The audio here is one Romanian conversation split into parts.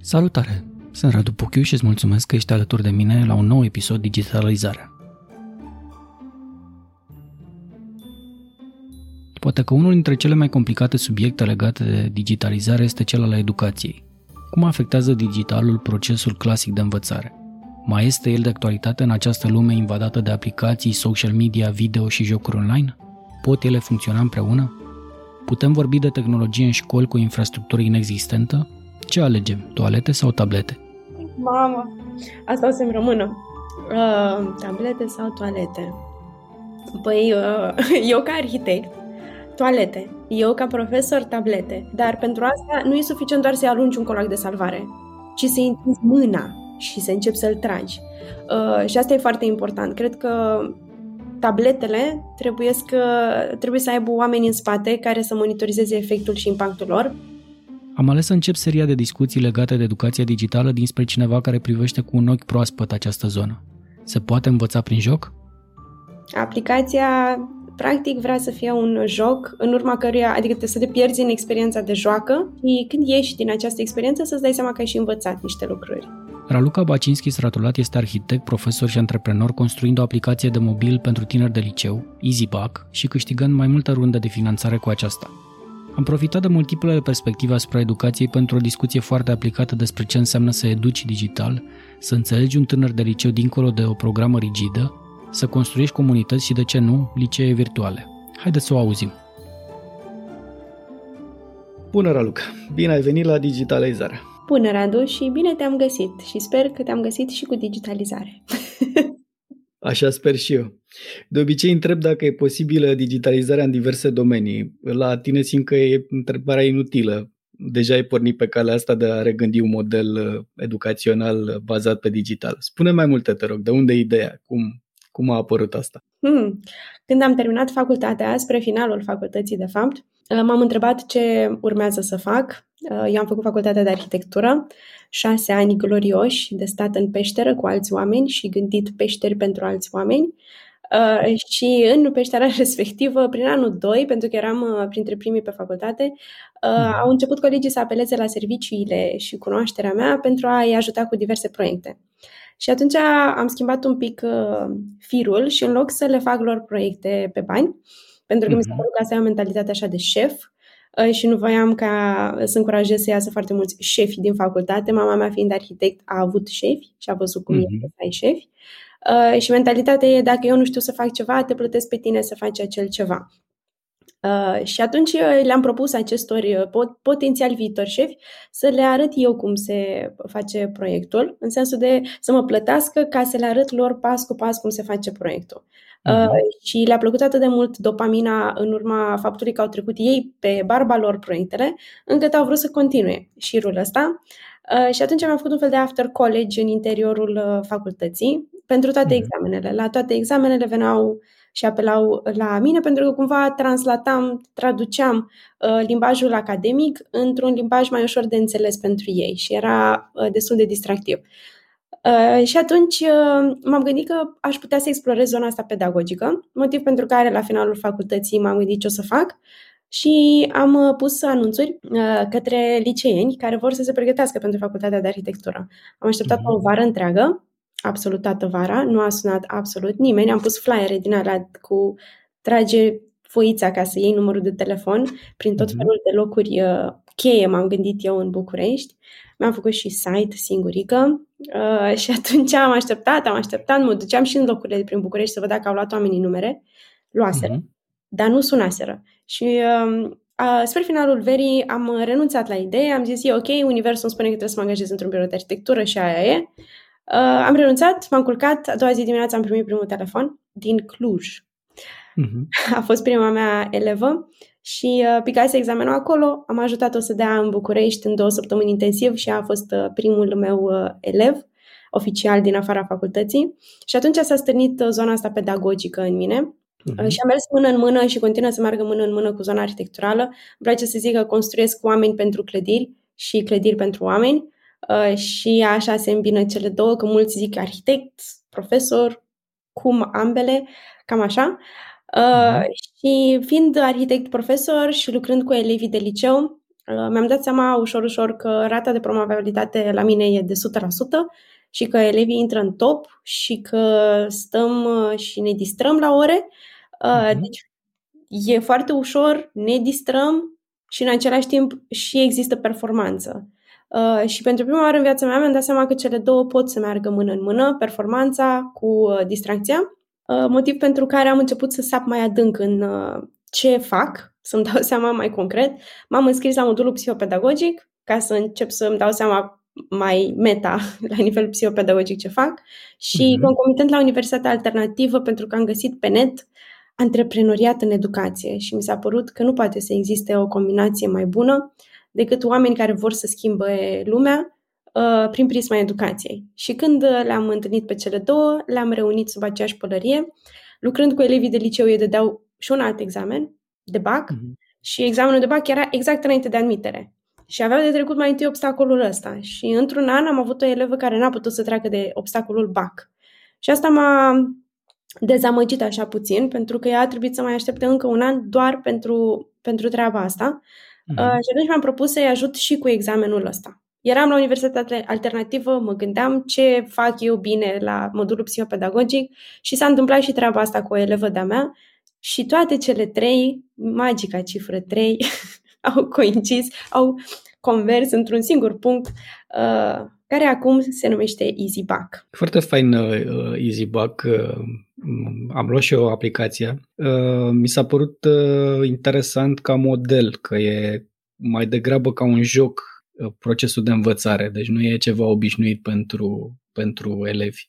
Salutare! Sunt Radu Puchiu și îți mulțumesc că ești alături de mine la un nou episod Digitalizarea. Poate că unul dintre cele mai complicate subiecte legate de digitalizare este cel al educației. Cum afectează digitalul procesul clasic de învățare? Mai este el de actualitate în această lume invadată de aplicații, social media, video și jocuri online? Pot ele funcționa împreună? Putem vorbi de tehnologie în școli cu infrastructură inexistentă? Ce alegem, toalete sau tablete? Mamă, asta o să-mi rămână. Uh, tablete sau toalete? Păi, uh, eu ca arhitect, toalete. Eu ca profesor, tablete. Dar pentru asta nu e suficient doar să-i alungi un colac de salvare, ci să-i întinzi mâna și să începi să-l tragi. Uh, și asta e foarte important. Cred că tabletele trebuie, că, trebuie să aibă oameni în spate care să monitorizeze efectul și impactul lor. Am ales să încep seria de discuții legate de educația digitală dinspre cineva care privește cu un ochi proaspăt această zonă. Se poate învăța prin joc? Aplicația practic vrea să fie un joc în urma căruia, adică să te pierzi în experiența de joacă și când ieși din această experiență să-ți dai seama că ai și învățat niște lucruri. Raluca Bacinski Stratulat este arhitect, profesor și antreprenor construind o aplicație de mobil pentru tineri de liceu, EasyBug, și câștigând mai multe runde de finanțare cu aceasta. Am profitat de multiplele perspective asupra educației pentru o discuție foarte aplicată despre ce înseamnă să educi digital, să înțelegi un tânăr de liceu dincolo de o programă rigidă, să construiești comunități și, de ce nu, licee virtuale. Haideți să o auzim. Bună, Raluca! Bine ai venit la Digitalizare! Bună, Radu, și bine te-am găsit și sper că te-am găsit și cu digitalizare. Așa sper și eu. De obicei întreb dacă e posibilă digitalizarea în diverse domenii. La tine simt că e întrebarea inutilă. Deja ai pornit pe calea asta de a regândi un model uh, educațional bazat pe digital. Spune mai multe, te rog, de unde e ideea? Cum, cum a apărut asta? Hmm. Când am terminat facultatea, spre finalul facultății de fapt, uh, m-am întrebat ce urmează să fac. Uh, eu am făcut facultatea de arhitectură, șase ani glorioși de stat în peșteră cu alți oameni și gândit peșteri pentru alți oameni. Uh, și în peștera respectivă, prin anul 2, pentru că eram uh, printre primii pe facultate, uh, au început colegii să apeleze la serviciile și cunoașterea mea pentru a-i ajuta cu diverse proiecte. Și atunci am schimbat un pic uh, firul și în loc să le fac lor proiecte pe bani, pentru că mm-hmm. mi s-a mhm. părut că asta e o mentalitate așa de șef uh, și nu voiam ca să încurajez să iasă foarte mulți șefi din facultate. Mama mea fiind arhitect a avut șefi și a văzut cum mm-hmm. e să ai șefi. Uh, și mentalitatea e dacă eu nu știu să fac ceva, te plătesc pe tine să faci acel ceva. Uh, și atunci uh, le-am propus acestor uh, pot, potențial viitori șefi să le arăt eu cum se face proiectul, în sensul de să mă plătească ca să le arăt lor pas cu pas cum se face proiectul. Uh, uh și le-a plăcut atât de mult dopamina în urma faptului că au trecut ei pe barba lor proiectele, încât au vrut să continue șirul ăsta. Uh, și atunci am făcut un fel de after college în interiorul uh, facultății pentru toate uh examenele. La toate examenele veneau și apelau la mine pentru că cumva translatam, traduceam uh, limbajul academic într-un limbaj mai ușor de înțeles pentru ei și era uh, destul de distractiv. Uh, și atunci uh, m-am gândit că aș putea să explorez zona asta pedagogică, motiv pentru care la finalul facultății m-am gândit ce o să fac și am uh, pus anunțuri uh, către liceeni care vor să se pregătească pentru facultatea de arhitectură. Am așteptat mm-hmm. o vară întreagă absolut toată vara, nu a sunat absolut nimeni, am pus flyere din alea cu trage foița ca să iei numărul de telefon prin tot mhm. felul de locuri uh, cheie, m-am gândit eu în București. Mi-am făcut și site singurică uh, și atunci am așteptat, am așteptat, mă duceam și în locurile prin București să văd dacă au luat oamenii numere, luaseră, uh-huh. dar nu sunaseră. Și uh, uh, spre finalul verii am renunțat la idee, am zis, e ok, universul îmi spune că trebuie să mă angajez într-un birou de arhitectură și aia e. Uh, am renunțat, m-am culcat, a doua zi dimineața am primit primul telefon din Cluj. Uh-huh. A fost prima mea elevă și uh, picase examenul acolo, am ajutat-o să dea în București în două săptămâni intensiv și a fost uh, primul meu uh, elev oficial din afara facultății și atunci s-a stârnit uh, zona asta pedagogică în mine uh-huh. și am mers mână în mână și continuă să meargă mână în mână cu zona arhitecturală. Îmi place să zic că construiesc oameni pentru clădiri și clădiri pentru oameni Uh, și așa se îmbină cele două, că mulți zic arhitect, profesor, cum ambele, cam așa. Uh, uh Și fiind arhitect profesor și lucrând cu elevii de liceu, mi-am dat seama ușor, ușor că rata de promovabilitate la mine e de 100% și că elevii intră în top și că stăm și ne distrăm la ore. Uh-huh. Deci e foarte ușor, ne distrăm și în același timp și există performanță. Uh, și pentru prima oară în viața mea mi-am dat seama că cele două pot să meargă mână în mână, performanța cu uh, distracția, uh, motiv pentru care am început să sap mai adânc în uh, ce fac, să-mi dau seama mai concret. M-am înscris la modulul psihopedagogic ca să încep să-mi dau seama mai meta la nivel psihopedagogic ce fac și mm-hmm. concomitent la Universitatea Alternativă pentru că am găsit pe net antreprenoriat în educație și mi s-a părut că nu poate să existe o combinație mai bună decât oameni care vor să schimbe lumea uh, prin prisma educației. Și când le-am întâlnit pe cele două, le-am reunit sub aceeași pălărie, lucrând cu elevii de liceu, ei dădeau și un alt examen de BAC mm-hmm. și examenul de BAC era exact înainte de admitere. Și aveau de trecut mai întâi obstacolul ăsta. Și într-un an am avut o elevă care n-a putut să treacă de obstacolul BAC. Și asta m-a dezamăgit așa puțin, pentru că ea a trebuit să mai aștepte încă un an doar pentru, pentru treaba asta. Mm-hmm. Uh, și atunci mi-am propus să-i ajut și cu examenul ăsta. Eram la universitate alternativă, mă gândeam ce fac eu bine la modulul psihopedagogic și s-a întâmplat și treaba asta cu o elevă de-a mea și toate cele trei, magica cifră 3, au coincis, au convers într-un singur punct uh, care acum se numește EasyBack. Foarte fain uh, EasyBack. Uh, am luat și eu aplicația. Uh, mi s-a părut uh, interesant ca model, că e mai degrabă ca un joc uh, procesul de învățare, deci nu e ceva obișnuit pentru, pentru elevi.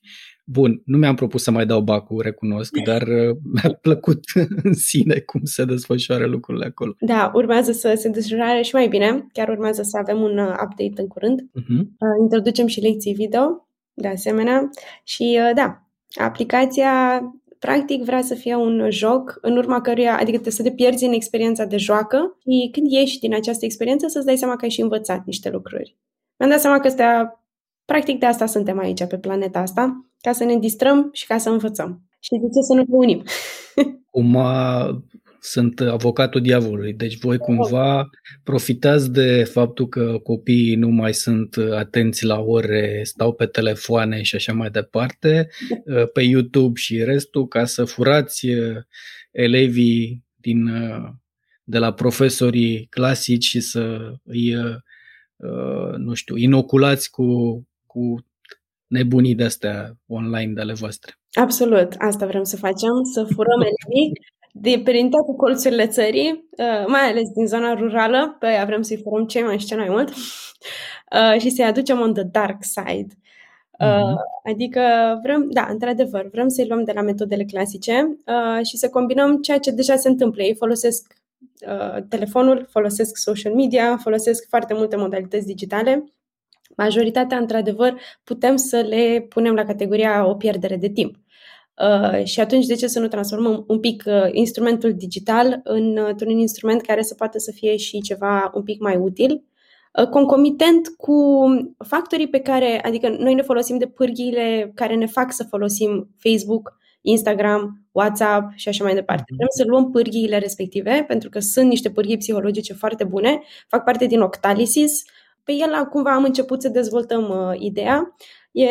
Bun, nu mi-am propus să mai dau bacul, recunosc, dar uh, mi-a plăcut în sine cum se desfășoară lucrurile acolo. Da, urmează să se desfășoare și mai bine. Chiar urmează să avem un uh, update în curând. Uh-huh. Introducem și lecții video, de asemenea. Și da, aplicația practic vrea să fie un joc în urma căruia, adică să te pierzi în experiența de joacă și când ieși din această experiență să-ți dai seama că ai și învățat niște lucruri. Mi-am dat seama că astea, practic de asta suntem aici pe planeta asta, ca să ne distrăm și ca să învățăm. Și de ce să nu ne unim? Cum sunt avocatul diavolului. Deci voi cumva profitați de faptul că copiii nu mai sunt atenți la ore, stau pe telefoane și așa mai departe, pe YouTube și restul, ca să furați elevii din, de la profesorii clasici și să îi, nu știu, inoculați cu, cu nebunii de astea online de ale voastre. Absolut, asta vrem să facem, să furăm elevii de prin toate colțurile țării, uh, mai ales din zona rurală, pe aia vrem să-i furăm cei mai și cel mai mult, uh, și să-i aducem on the dark side. Uh-huh. Adică vrem, da, într-adevăr, vrem să-i luăm de la metodele clasice uh, și să combinăm ceea ce deja se întâmplă. Ei folosesc uh, telefonul, folosesc social media, folosesc foarte multe modalități digitale. Majoritatea, într-adevăr, putem să le punem la categoria o pierdere de timp. Uh, și atunci de ce să nu transformăm un pic uh, instrumentul digital în, uh, într-un instrument care să poată să fie și ceva un pic mai util, uh, concomitent cu factorii pe care, adică noi ne folosim de pârghiile care ne fac să folosim Facebook, Instagram, WhatsApp și așa mai departe. Mhm. Vrem să luăm pârghiile respective, pentru că sunt niște pârghii psihologice foarte bune, fac parte din Octalysis. Pe el cumva am început să dezvoltăm uh, ideea E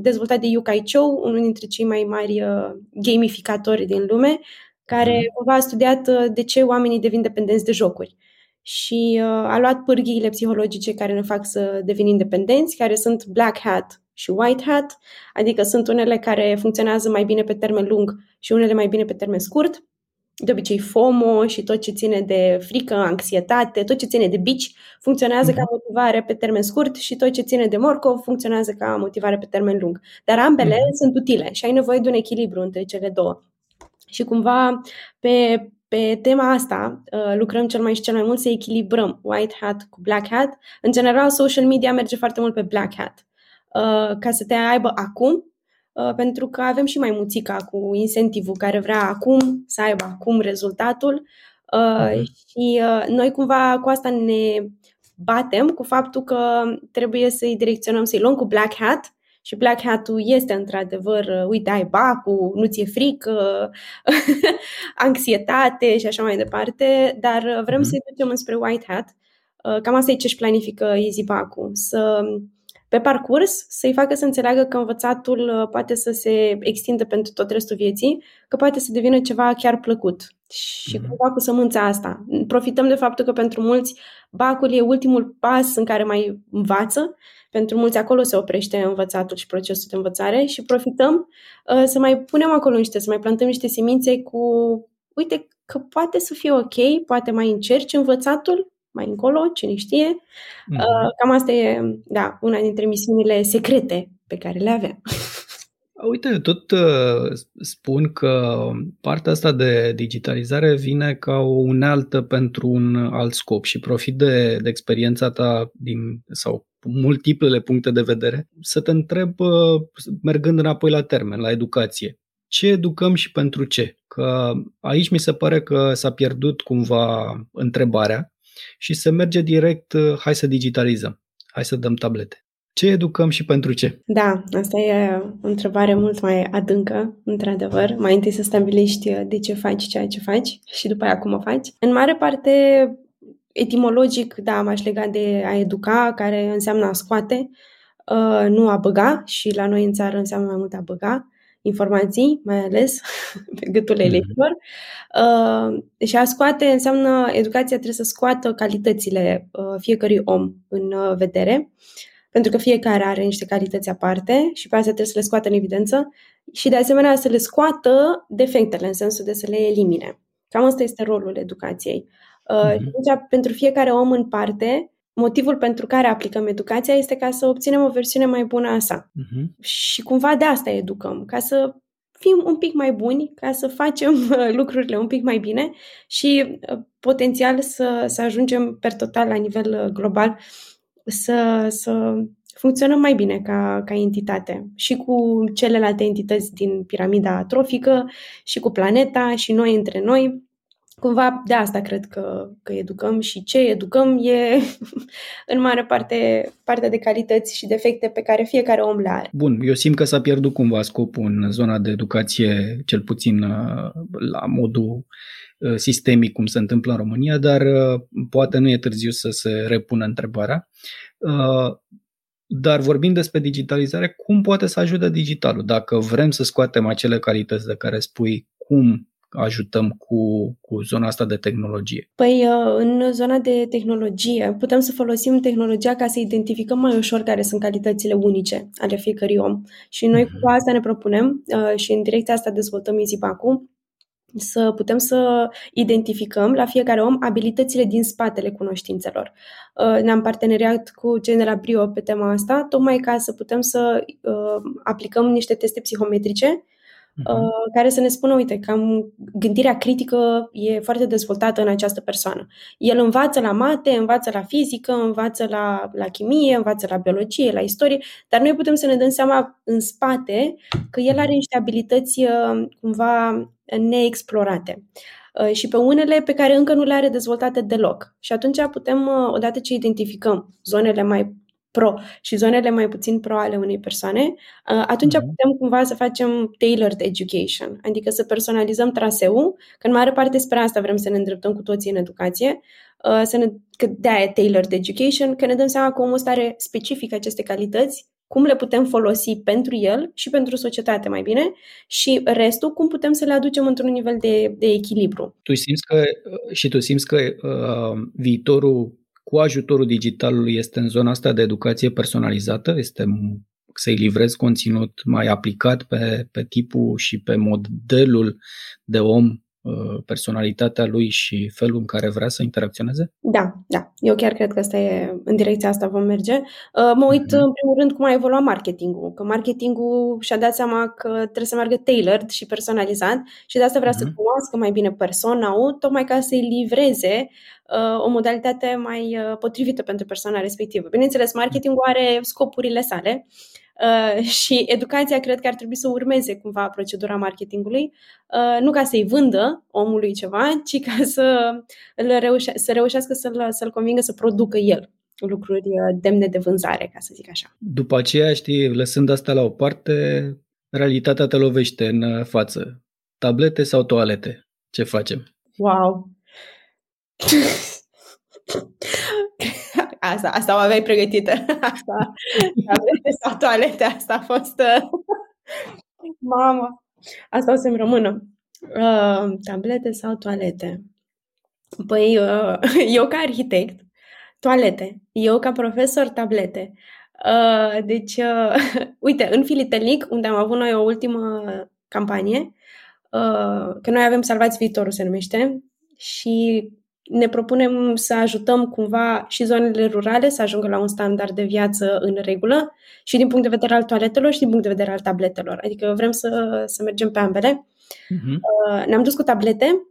dezvoltat de Yukai Chou, unul dintre cei mai mari uh, gamificatori din lume, care mhm. cumva a studiat uh, de ce oamenii devin dependenți de jocuri. Și uh, a luat pârghiile psihologice care ne fac să devenim independenți, care sunt black hat și white hat, adică sunt unele care funcționează mai bine pe termen lung și unele mai bine pe termen scurt de obicei FOMO și tot ce ține de frică, anxietate, tot ce ține de bici funcționează mm-hmm. ca mhm. motivare pe termen scurt și tot ce ține de morcov funcționează ca motivare pe termen lung. Dar ambele mm-hmm. sunt utile și ai nevoie de un echilibru între cele două. Și cumva pe, pe tema asta uh, lucrăm cel mai și cel mai mult să echilibrăm white hat cu black hat. În general, social media merge foarte mult pe black hat. Uh, ca să te aibă acum Uh, pentru că avem și mai muțica cu incentivul care vrea acum să aibă acum rezultatul uh-huh. și uh, noi cumva cu asta ne batem cu faptul că trebuie să-i direcționăm, să-i luăm cu black hat și black hat-ul este într-adevăr, uh, uite, ai bacul, nu ți-e frică, anxietate și așa mai departe, dar vrem uh-huh. să-i ducem înspre white hat Cam asta e ce-și planifică EasyBac-ul, să pe parcurs să-i facă să înțeleagă că învățatul uh, poate să se extindă pentru tot restul vieții, că poate să devină ceva chiar plăcut. Și mm-hmm. cumva cu sămânța asta. Profităm de faptul că pentru mulți bacul e ultimul pas în care mai învață, pentru mulți acolo se oprește învățatul și procesul de învățare și profităm uh, să mai punem acolo niște, să mai plantăm niște semințe cu, uite, că poate să fie ok, poate mai încerci învățatul, mai încolo, cine știe. Mm-hmm. Cam asta e, da, una dintre misiunile secrete pe care le avem. Uite, tot uh, spun că partea asta de digitalizare vine ca o unealtă pentru un alt scop și profit de, de experiența ta din, sau multiplele puncte de vedere să te întreb, uh, mergând înapoi la termen, la educație, ce educăm și pentru ce? Că aici mi se pare că s-a pierdut cumva întrebarea și se merge direct, uh, hai să digitalizăm, hai să dăm tablete. Ce educăm și pentru ce? Da, asta e o întrebare mult mai adâncă, într-adevăr. Mai întâi să stabilești uh, de ce faci ceea ce faci și după aia cum o faci. În mare parte, etimologic, da, m-aș lega de a educa, care înseamnă a scoate, uh, nu a băga și la noi în țară înseamnă mai mult a băga informații, mai ales pe gâtul mhm. elevilor. Uh, și a scoate înseamnă, educația trebuie să scoată calitățile uh, fiecărui om în uh, vedere, pentru că fiecare are niște calități aparte și pe astea trebuie să le scoată în evidență și de asemenea să le scoată defectele, în sensul de să le elimine. Cam asta este rolul educației. Uh, mm-hmm. Deci, pentru fiecare om în parte, motivul pentru care aplicăm educația este ca să obținem o versiune mai bună a sa. Uh-huh. Și cumva de asta educăm, ca să fim un pic mai buni, ca să facem lucrurile un pic mai bine și uh, potențial să, să ajungem per total la nivel uh, global să, să funcționăm mai bine ca, ca entitate și cu celelalte entități din piramida trofică și cu planeta și noi între noi cumva de asta cred că, că educăm și ce educăm e în mare parte partea de calități și defecte pe care fiecare om le are. Bun, eu simt că s-a pierdut cumva scopul în zona de educație, cel puțin uh, la modul uh, sistemic cum se întâmplă în România, dar uh, poate nu e târziu să se repună întrebarea. Dar vorbind despre digitalizare, cum poate să ajute digitalul? Dacă vrem să scoatem acele calități de care spui, cum ajutăm cu, cu zona asta de tehnologie? Păi, uh, în zona de tehnologie, putem să folosim tehnologia ca să identificăm mai ușor care sunt calitățile unice ale fiecărui om. Și noi uh-huh. cu asta ne propunem uh, și în direcția asta dezvoltăm EasyBac-ul, să putem să identificăm la fiecare om abilitățile din spatele cunoștințelor. Uh, ne-am parteneriat cu cei de la Brio pe tema asta, tocmai ca să putem să aplicăm niște teste psihometrice uh, care să ne spună, uite, cam gândirea critică e foarte dezvoltată în această persoană. El învață la mate, învață la fizică, învață la, la chimie, învață la biologie, la istorie, dar noi putem să ne dăm seama în spate că el are niște abilități uh, cumva neexplorate uh, și pe unele pe care încă nu le are dezvoltate deloc. Și atunci putem, uh, odată ce identificăm zonele mai pro și zonele mai puțin pro ale unei persoane, uh, atunci mm-hmm. putem cumva să facem tailored education, adică să personalizăm traseul, că în mare parte spre asta vrem să ne îndreptăm cu toții în educație, uh, să ne, că de-aia tailored education, că ne dăm seama că omul ăsta are specific aceste calități, cum le putem folosi pentru el și pentru societate mai bine și restul cum putem să le aducem într-un nivel de, de echilibru. Tu simți că și tu simți că uh, viitorul cu ajutorul digitalului este în zona asta de educație personalizată, este să-i livrezi conținut mai aplicat pe, pe tipul și pe modelul de om? Uh, personalitatea lui și felul în care vrea să interacționeze? Da, da. Eu chiar cred că asta e, în direcția asta vom merge. Uh, mă uit mm-hmm. în primul rând cum a evoluat marketingul, că marketingul și-a dat seama că trebuie să meargă tailored și personalizat și de asta vrea mm-hmm. să cunoască mai bine persoana tocmai ca să-i livreze uh, o modalitate mai uh, potrivită pentru persoana respectivă. Bineînțeles, marketingul are scopurile sale, Uh, și educația cred că ar trebui să urmeze cumva procedura marketingului, uh, nu ca să-i vândă omului ceva, ci ca să, îl reușe- să reușească să-l, să-l convingă să producă el lucruri uh, demne de vânzare, ca să zic așa. După aceea, știi, lăsând asta la o parte, realitatea te lovește în față. Tablete sau toalete? Ce facem? Wow! Asta, asta o aveai pregătită. Asta, tablete sau toalete, asta a fost... Uh, mamă, asta o să-mi rămână. Uh, tablete sau toalete? Păi, uh, eu ca arhitect, toalete. Eu ca profesor, tablete. Uh, deci, uh, uite, în Filitelnic, unde am avut noi o ultimă campanie, uh, că noi avem Salvați Viitorul, se numește, și ne propunem să ajutăm cumva și zonele rurale să ajungă la un standard de viață în regulă și din punct de vedere al toaletelor și din punct de vedere al tabletelor. Adică vrem să, să mergem pe ambele. Uh-huh. Ne-am dus cu tablete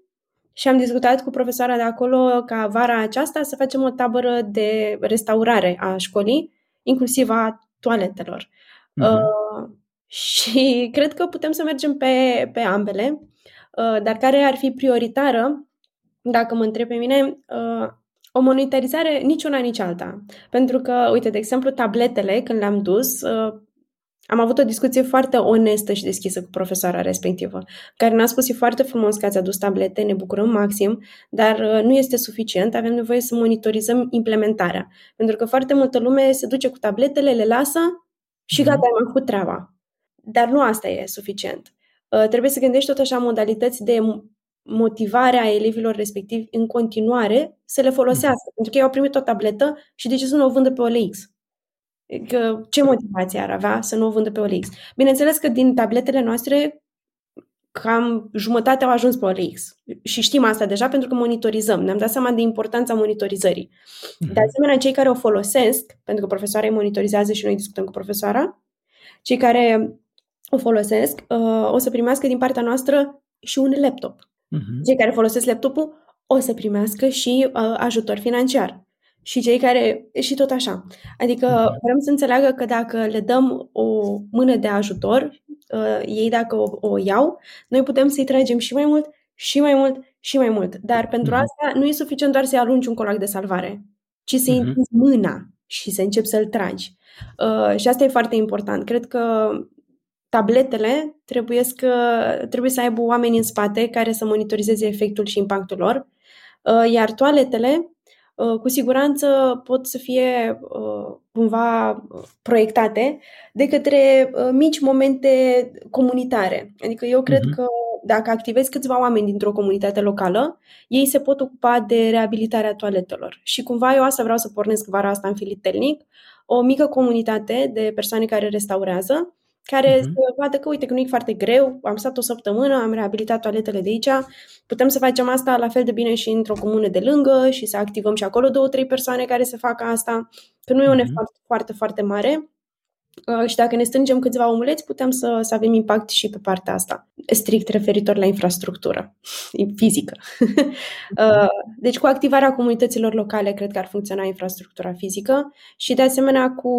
și am discutat cu profesoara de acolo ca vara aceasta să facem o tabără de restaurare a școlii, inclusiv a toaletelor. Uh-huh. Uh, și cred că putem să mergem pe, pe ambele, uh, dar care ar fi prioritară dacă mă întreb pe mine, uh, o monitorizare nici una, nici alta. Pentru că, uite, de exemplu, tabletele, când le-am dus, uh, am avut o discuție foarte onestă și deschisă cu profesoara respectivă, care ne-a spus e foarte frumos că ați adus tablete, ne bucurăm maxim, dar uh, nu este suficient, avem nevoie să monitorizăm implementarea. Pentru că foarte multă lume se duce cu tabletele, le lasă și mhm. gata, am făcut treaba. Dar nu asta e suficient. Uh, trebuie să gândești tot așa modalități de motivarea elevilor respectivi în continuare să le folosească. Mm. Pentru că ei au primit o tabletă și de ce să nu o vândă pe OLX? Că ce motivație ar avea să nu o vândă pe OLX? Bineînțeles că din tabletele noastre cam jumătate au ajuns pe OLX. Și știm asta deja pentru că monitorizăm. Ne-am dat seama de importanța monitorizării. Mm-hmm. De asemenea, cei care o folosesc, pentru că profesoara îi monitorizează și noi discutăm cu profesoara, cei care o folosesc uh, o să primească din partea noastră și un laptop. Uh-huh. Cei care folosesc laptopul o să primească și uh, ajutor financiar. Și cei care... și tot așa. Adică uh-huh. vrem să înțeleagă că dacă le dăm o mână de ajutor, uh, ei dacă o, o iau, noi putem să-i tragem și mai mult, și mai mult, și mai mult. Dar pentru uh-huh. asta nu e suficient doar să-i arunci un colac de salvare, ci să-i uh-huh. mâna și să începi să-l tragi. Uh, și asta e foarte important. Cred că tabletele trebuie, că, trebuie să aibă oameni în spate care să monitorizeze efectul și impactul lor, uh, iar toaletele uh, cu siguranță pot să fie uh, cumva proiectate de către mici momente comunitare. Adică eu cred uh-huh. că dacă activezi câțiva oameni dintr-o comunitate locală, ei se pot ocupa de reabilitarea toaletelor. Și cumva eu asta vreau să pornesc vara asta în Filitelnic, o mică comunitate de persoane care restaurează, care uh-huh. să vadă că, uite, că nu e foarte greu, am stat o săptămână, am reabilitat toaletele de aici, putem să facem asta la fel de bine și într-o comună de lângă și să activăm și acolo două, trei persoane care să facă asta, că nu e un uh-huh. efort foarte, foarte mare. Uh, și dacă ne strângem câțiva omuleți, putem să, să avem impact și pe partea asta, strict referitor la infrastructură fizică. uh, deci cu activarea comunităților locale cred că ar funcționa infrastructura fizică și de asemenea cu,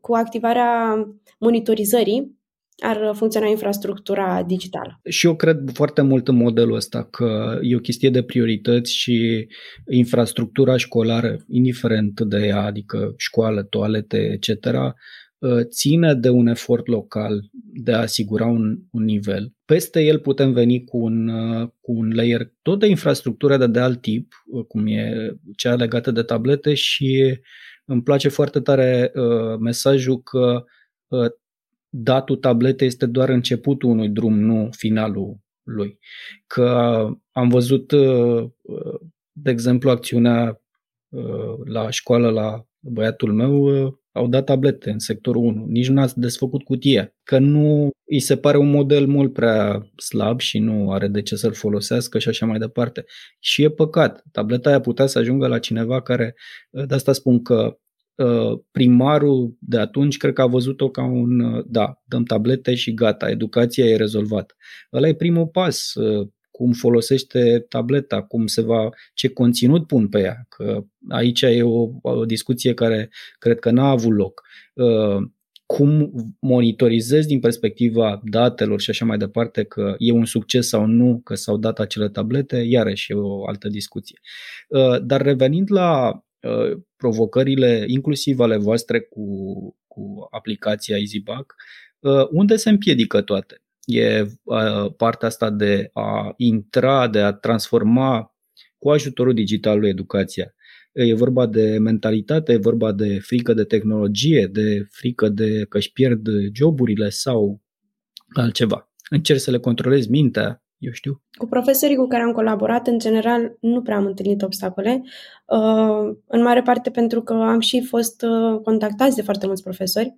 cu activarea monitorizării ar funcționa infrastructura digitală. Și eu cred foarte mult în modelul ăsta, că e o chestie de priorități și infrastructura școlară, indiferent de ea, adică școală, toalete, etc., Uh, ține de un efort local de a asigura un, un nivel. Peste el putem veni cu un, uh, cu un layer tot de infrastructură de, de alt tip, uh, cum e cea legată de tablete și îmi place foarte tare uh, mesajul că uh, datul tablete este doar începutul unui drum, nu finalul lui. Că am văzut, uh, de exemplu, acțiunea la școală la băiatul meu au dat tablete în sectorul 1, nici nu ați desfăcut cutia, că nu îi se pare un model mult prea slab și nu are de ce să-l folosească și așa mai departe. Și e păcat, tableta aia putea să ajungă la cineva care, de asta spun că uh, primarul de atunci cred că a văzut-o ca un, uh, da, dăm tablete și gata, educația e rezolvată. Ăla e primul pas, uh, cum folosește tableta, cum se va, ce conținut pun pe ea, că aici e o, o discuție care cred că n-a avut loc. Uh, cum monitorizezi din perspectiva datelor și așa mai departe că e un succes sau nu că s-au dat acele tablete, iarăși e o altă discuție. Uh, dar revenind la uh, provocările, inclusiv ale voastre cu, cu aplicația EasyBug, unde se împiedică toate? E uh, partea asta de a intra, de a transforma cu ajutorul digitalului educația. E vorba de mentalitate, e vorba de frică de tehnologie, de frică de că își pierd joburile sau altceva. Încerci să le controlezi mintea, eu știu. Cu profesorii cu care am colaborat, în general, nu prea am întâlnit obstacole. Uh, în mare parte pentru că am și fost uh, contactați de foarte mulți profesori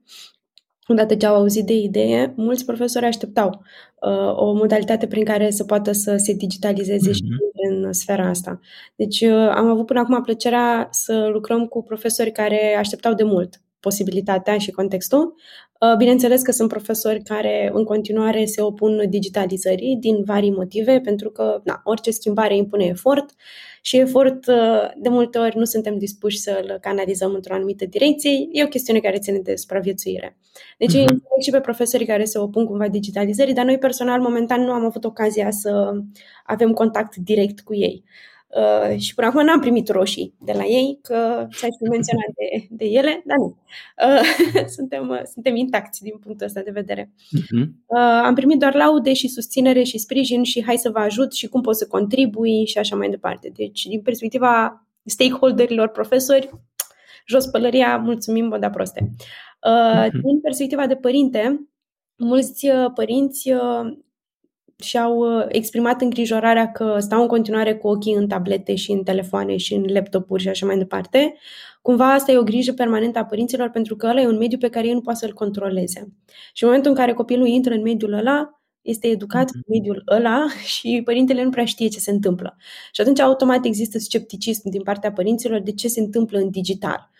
odată ce au auzit de idee, mulți profesori așteptau uh, o modalitate prin care să poată să se digitalizeze mm-hmm. și mhm. în sfera asta. Deci uh, am avut până acum plăcerea să lucrăm cu profesori care așteptau de mult posibilitatea și contextul. Uh, bineînțeles că sunt profesori care în continuare se opun digitalizării din vari motive, pentru că na, orice schimbare impune efort și efort uh, de multe ori nu suntem dispuși să-l canalizăm într-o anumită direcție. E o chestiune care ține de supraviețuire. Deci uh-huh. înțeleg și pe profesorii care se opun cumva digitalizării, dar noi personal momentan nu am avut ocazia să avem contact direct cu ei. Uh, și până acum n-am primit roșii de la ei, că ți-ai fi menționat de, de ele, dar nu. Uh, suntem, uh, suntem intacți din punctul ăsta de vedere. Uh-huh. Uh, am primit doar laude și susținere și sprijin și hai să vă ajut și cum pot să contribui și așa mai departe. Deci, din perspectiva stakeholderilor, profesori, jos pălăria, mulțumim, vă da proste. Uh, uh-huh. Din perspectiva de părinte, mulți uh, părinți și-au uh, exprimat îngrijorarea că stau în continuare cu ochii în tablete și în telefoane și în laptopuri și așa mai departe. Cumva asta e o grijă permanentă a părinților pentru că ăla e un mediu pe care ei nu poate să-l controleze. Și în momentul în care copilul intră în mediul ăla, este educat în mediul ăla și părintele nu prea știe ce se întâmplă. Și atunci automat există scepticism din partea părinților de ce se întâmplă în digital.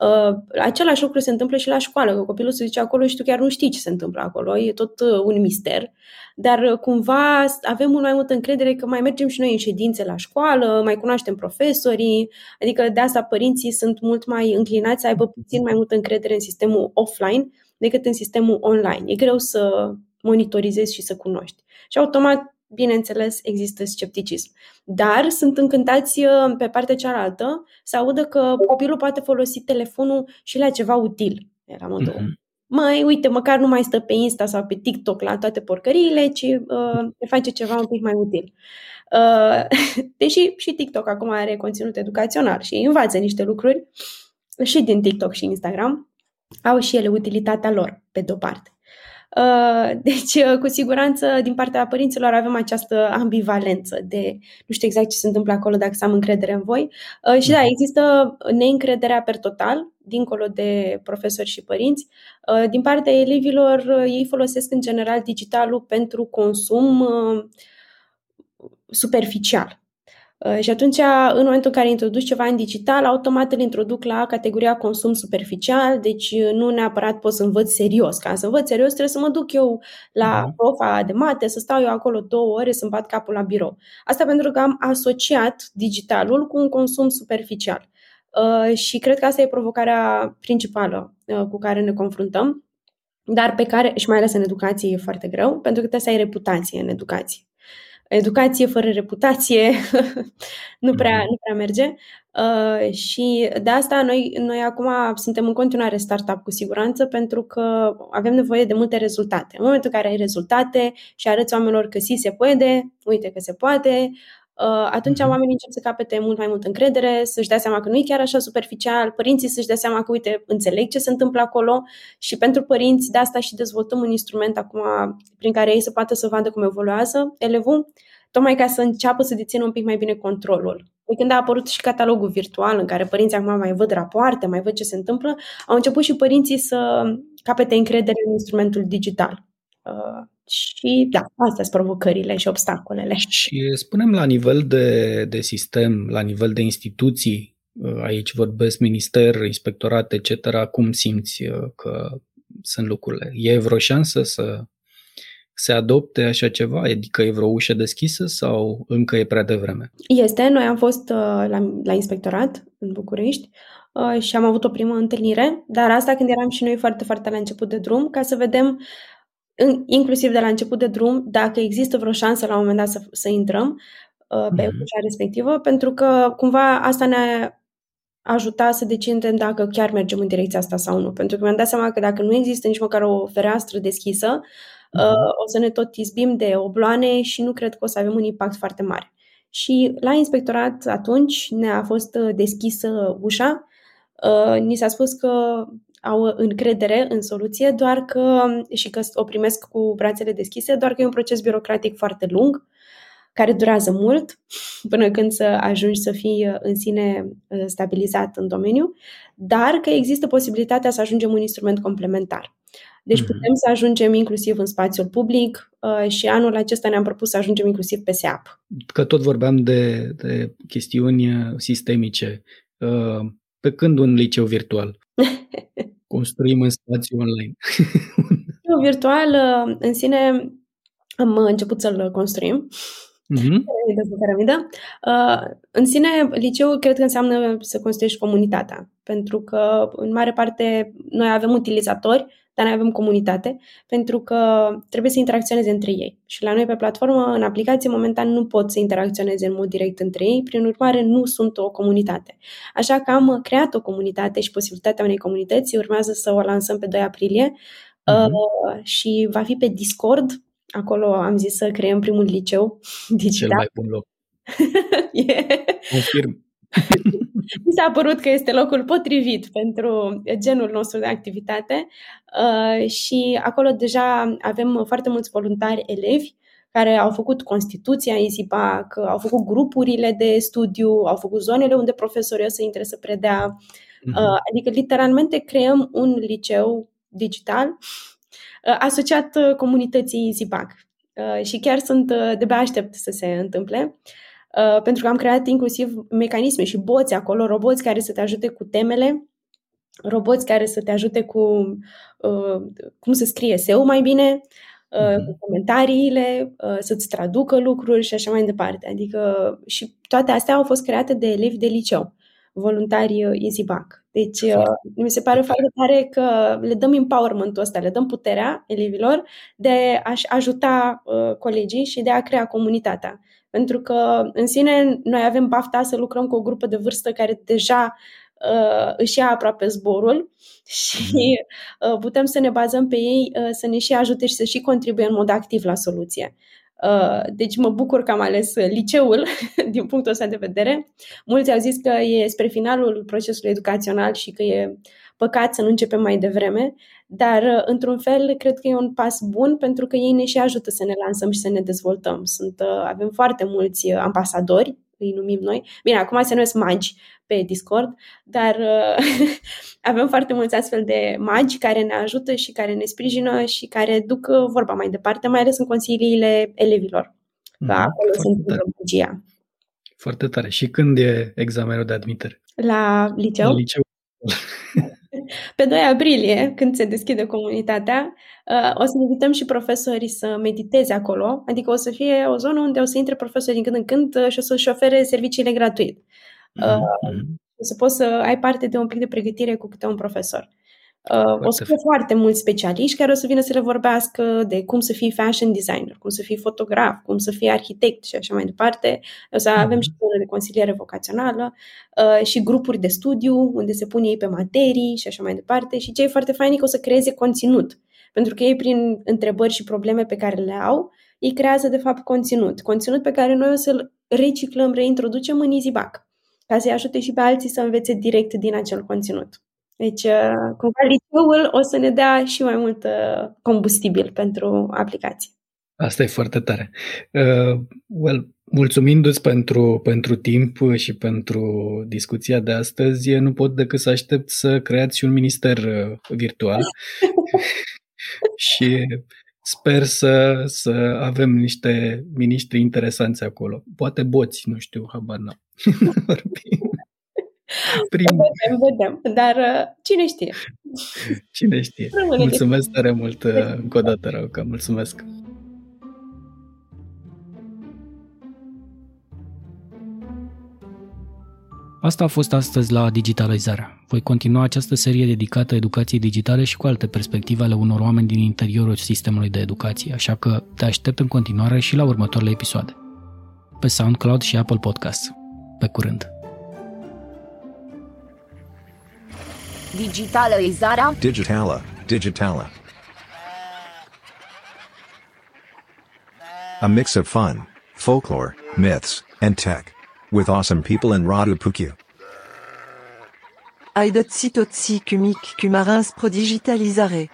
Uh, același lucru se întâmplă și la școală, că copilul se duce acolo și tu chiar nu știi ce se întâmplă acolo, e tot uh, un mister, dar uh, cumva avem mult mai multă încredere că mai mergem și noi în ședințe la școală, mai cunoaștem profesorii, adică de asta părinții sunt mult mai înclinați să aibă puțin mai multă încredere în sistemul offline decât în sistemul online. E greu să monitorizezi și să cunoști. Și automat bineînțeles, există scepticism. Dar sunt încântați uh, pe partea cealaltă să audă că copilul poate folosi telefonul și la ceva util. Era modul. Mm-hmm. Mai, uite, măcar nu mai stă pe Insta sau pe TikTok la toate porcăriile, ci uh, face ceva un pic mai util. Uh, deși și TikTok acum are conținut educațional și învață niște lucruri și din TikTok și Instagram, au și ele utilitatea lor, pe de-o parte. Uh, deci, uh, cu siguranță, din partea părinților avem această ambivalență de nu știu exact ce se întâmplă acolo dacă să am încredere în voi. Uh, și da, mhm. există neîncrederea per total, dincolo de profesori și părinți. Din partea elevilor, ei folosesc în general digitalul pentru consum superficial. Uh, și atunci, în momentul în care introduci ceva în digital, automat îl introduc la categoria consum superficial, deci uh, nu neapărat pot să învăț serios. Ca să învăț serios trebuie să mă duc eu la mhm. profa de mate, să stau eu acolo două ore să-mi bat capul la birou. Asta pentru că am asociat digitalul cu un consum superficial. Uh, și cred că asta e provocarea principală cu care ne confruntăm, dar pe care, și mai ales în educație, e foarte greu, pentru că trebuie să ai reputație în educație educație fără reputație nu, prea, mhm. nu prea merge. Uh, și de asta noi, noi acum suntem în continuare startup cu siguranță pentru că avem nevoie de multe rezultate. În momentul în care ai rezultate și arăți oamenilor că si se poate, uite că se poate, Uh, atunci mm-hmm. oamenii încep să capete mult mai mult încredere, să-și dea seama că nu e chiar așa superficial, părinții să-și dea seama că, uite, înțeleg ce se întâmplă acolo și pentru părinți de asta și dezvoltăm un instrument acum prin care ei să poată să vadă cum evoluează elevul, tocmai ca să înceapă să dețină un pic mai bine controlul. De când a apărut și catalogul virtual în care părinții acum mai văd rapoarte, mai văd ce se întâmplă, au început și părinții să capete încredere în instrumentul digital. Uh, și da, astea sunt provocările și obstacolele. Și spunem la nivel de, de sistem, la nivel de instituții, uh, aici vorbesc minister, inspectorat, etc., cum simți uh, că sunt lucrurile? E vreo șansă să se adopte așa ceva? Adică e vreo ușă deschisă sau încă e prea devreme? Este. Noi am fost la, la inspectorat în București și am avut o primă întâlnire, dar asta când eram și noi foarte, foarte la început de drum, ca să vedem inclusiv de la început de drum, dacă există vreo șansă la un moment dat să, să intrăm uh, pe mm-hmm. ușa respectivă, pentru că cumva asta ne ajuta să decidem dacă chiar mergem în direcția asta sau nu. Pentru că mi-am dat seama că dacă nu există nici măcar o fereastră deschisă, mm-hmm. uh, o să ne tot izbim de obloane și nu cred că o să avem un impact foarte mare. și la inspectorat atunci ne-a fost deschisă ușa. Ni s-a spus că au încredere în soluție, doar că și că o primesc cu brațele deschise, doar că e un proces birocratic foarte lung, care durează mult până când să ajungi să fii în sine stabilizat în domeniu, dar că există posibilitatea să ajungem un instrument complementar. Deci mhm. putem să ajungem inclusiv în spațiul public uh, și anul acesta ne-am propus să ajungem inclusiv pe SEAP. Că tot vorbeam de, de chestiuni uh, sistemice. Uh, pe când un liceu virtual? Construim în spațiu online. Liceu virtual în sine am început să-l construim. Mm-hmm. Piramidă. Uh, în sine, liceul cred că înseamnă să construiești comunitatea, pentru că, în mare parte, noi avem utilizatori, dar noi avem comunitate, pentru că trebuie să interacționeze între ei. Și la noi pe platformă, în aplicație, momentan nu pot să interacționeze în mod direct între ei, prin urmare nu sunt o comunitate. Așa că am creat o comunitate și posibilitatea unei comunități, urmează să o lansăm pe 2 aprilie uh-huh. uh, și va fi pe Discord, Acolo am zis să creăm primul liceu digital. Cel mai bun loc. yeah. Confirm. Mi s-a părut că este locul potrivit pentru genul nostru de activitate uh, și acolo deja avem foarte mulți voluntari elevi care au făcut Constituția EasyPack, au făcut grupurile de studiu, au făcut zonele unde profesorii o să intre să predea. Uh-huh. Adică, literalmente, creăm un liceu digital uh, asociat uh, comunității EasyPack. Uh, și chiar sunt, de aștept să se întâmple. Uh, pentru că am creat inclusiv mecanisme și boți acolo, roboți care să te ajute cu temele, roboți care să te ajute cu uh, cum să scrie SEO mai bine, uh, uh-huh. cu comentariile, uh, să-ți traducă lucruri și așa mai departe. Adică și toate astea au fost create de elevi de liceu, voluntari uh, EasyBack. Deci uh, mi se pare foarte tare că le dăm empowerment-ul ăsta, le dăm puterea elevilor de a-și ajuta uh, colegii și de a crea comunitatea. Pentru că, în sine, noi avem bafta să lucrăm cu o grupă de vârstă care deja uh, își ia aproape zborul și mhm. uh, putem să ne bazăm pe ei uh, să ne și ajute și să și contribuie în mod activ la soluție. Uh, deci mă bucur că am ales liceul din punctul ăsta de vedere. Mulți au zis că e spre finalul procesului educațional și că e păcat să nu începem mai devreme, dar uh, într-un fel cred că e un pas bun pentru că ei ne și ajută să ne lansăm și să ne dezvoltăm. Sunt, uh, avem foarte mulți ambasadori, îi numim noi. Bine, acum se numesc magi pe Discord, dar uh, avem foarte mulți astfel de magi care ne ajută și care ne sprijină și care duc vorba mai departe, mai ales în consiliile elevilor. Mm, acolo sunt magia. Foarte tare. Și când e examenul de admitere? La liceu? La liceu. Pe 2 aprilie, când se deschide comunitatea, uh, o să invităm și profesorii să mediteze acolo, adică o să fie o zonă unde o să intre profesorii din când în când uh, și o să-și ofere serviciile gratuit. Mm-hmm. O să poți să ai parte de un pic de pregătire cu câte un profesor. Uh, o să fie foarte mulți specialiști care o să vină să le vorbească de cum să fii fashion designer, cum să fii fotograf, cum să fii arhitect și așa mai departe. O să avem mhm. și zone de consiliere vocațională uh, și grupuri de studiu unde se pun ei pe materii și așa mai departe. Și ce e foarte fain e că o să creeze conținut. Pentru că ei, prin întrebări și probleme pe care le au, ei creează, de fapt, conținut. Conținut pe care noi o să-l reciclăm, reintroducem în EasyBack, ca să-i ajute și pe alții să învețe direct din acel conținut. Deci, uh, cumva, liceul o să ne dea și mai mult uh, combustibil pentru aplicații. Asta e foarte tare. Uh, well, mulțumindu-ți pentru, pentru timp și pentru discuția de astăzi, nu pot decât să aștept să creați un minister uh, virtual și sper să, să avem niște miniștri interesanți acolo. Poate boți, nu știu, habar n-am. Prim... Vedem, vedem, dar uh, cine știe? Cine știe. Rămâne mulțumesc tare mult uh, încă o dată, Rauca. Mulțumesc. Asta a fost astăzi la Digitalizarea. Voi continua această serie dedicată educației digitale și cu alte perspective ale unor oameni din interiorul sistemului de educație, așa că te aștept în continuare și la următoarele episoade. Pe SoundCloud și Apple Podcasts. Pe curând! Digitalizarea. Digitala. Digitala. A mix of fun, folklore, myths, and tech. With awesome people in Radupuku. Aidotsi totsi kumik kumarins prodigitalisare.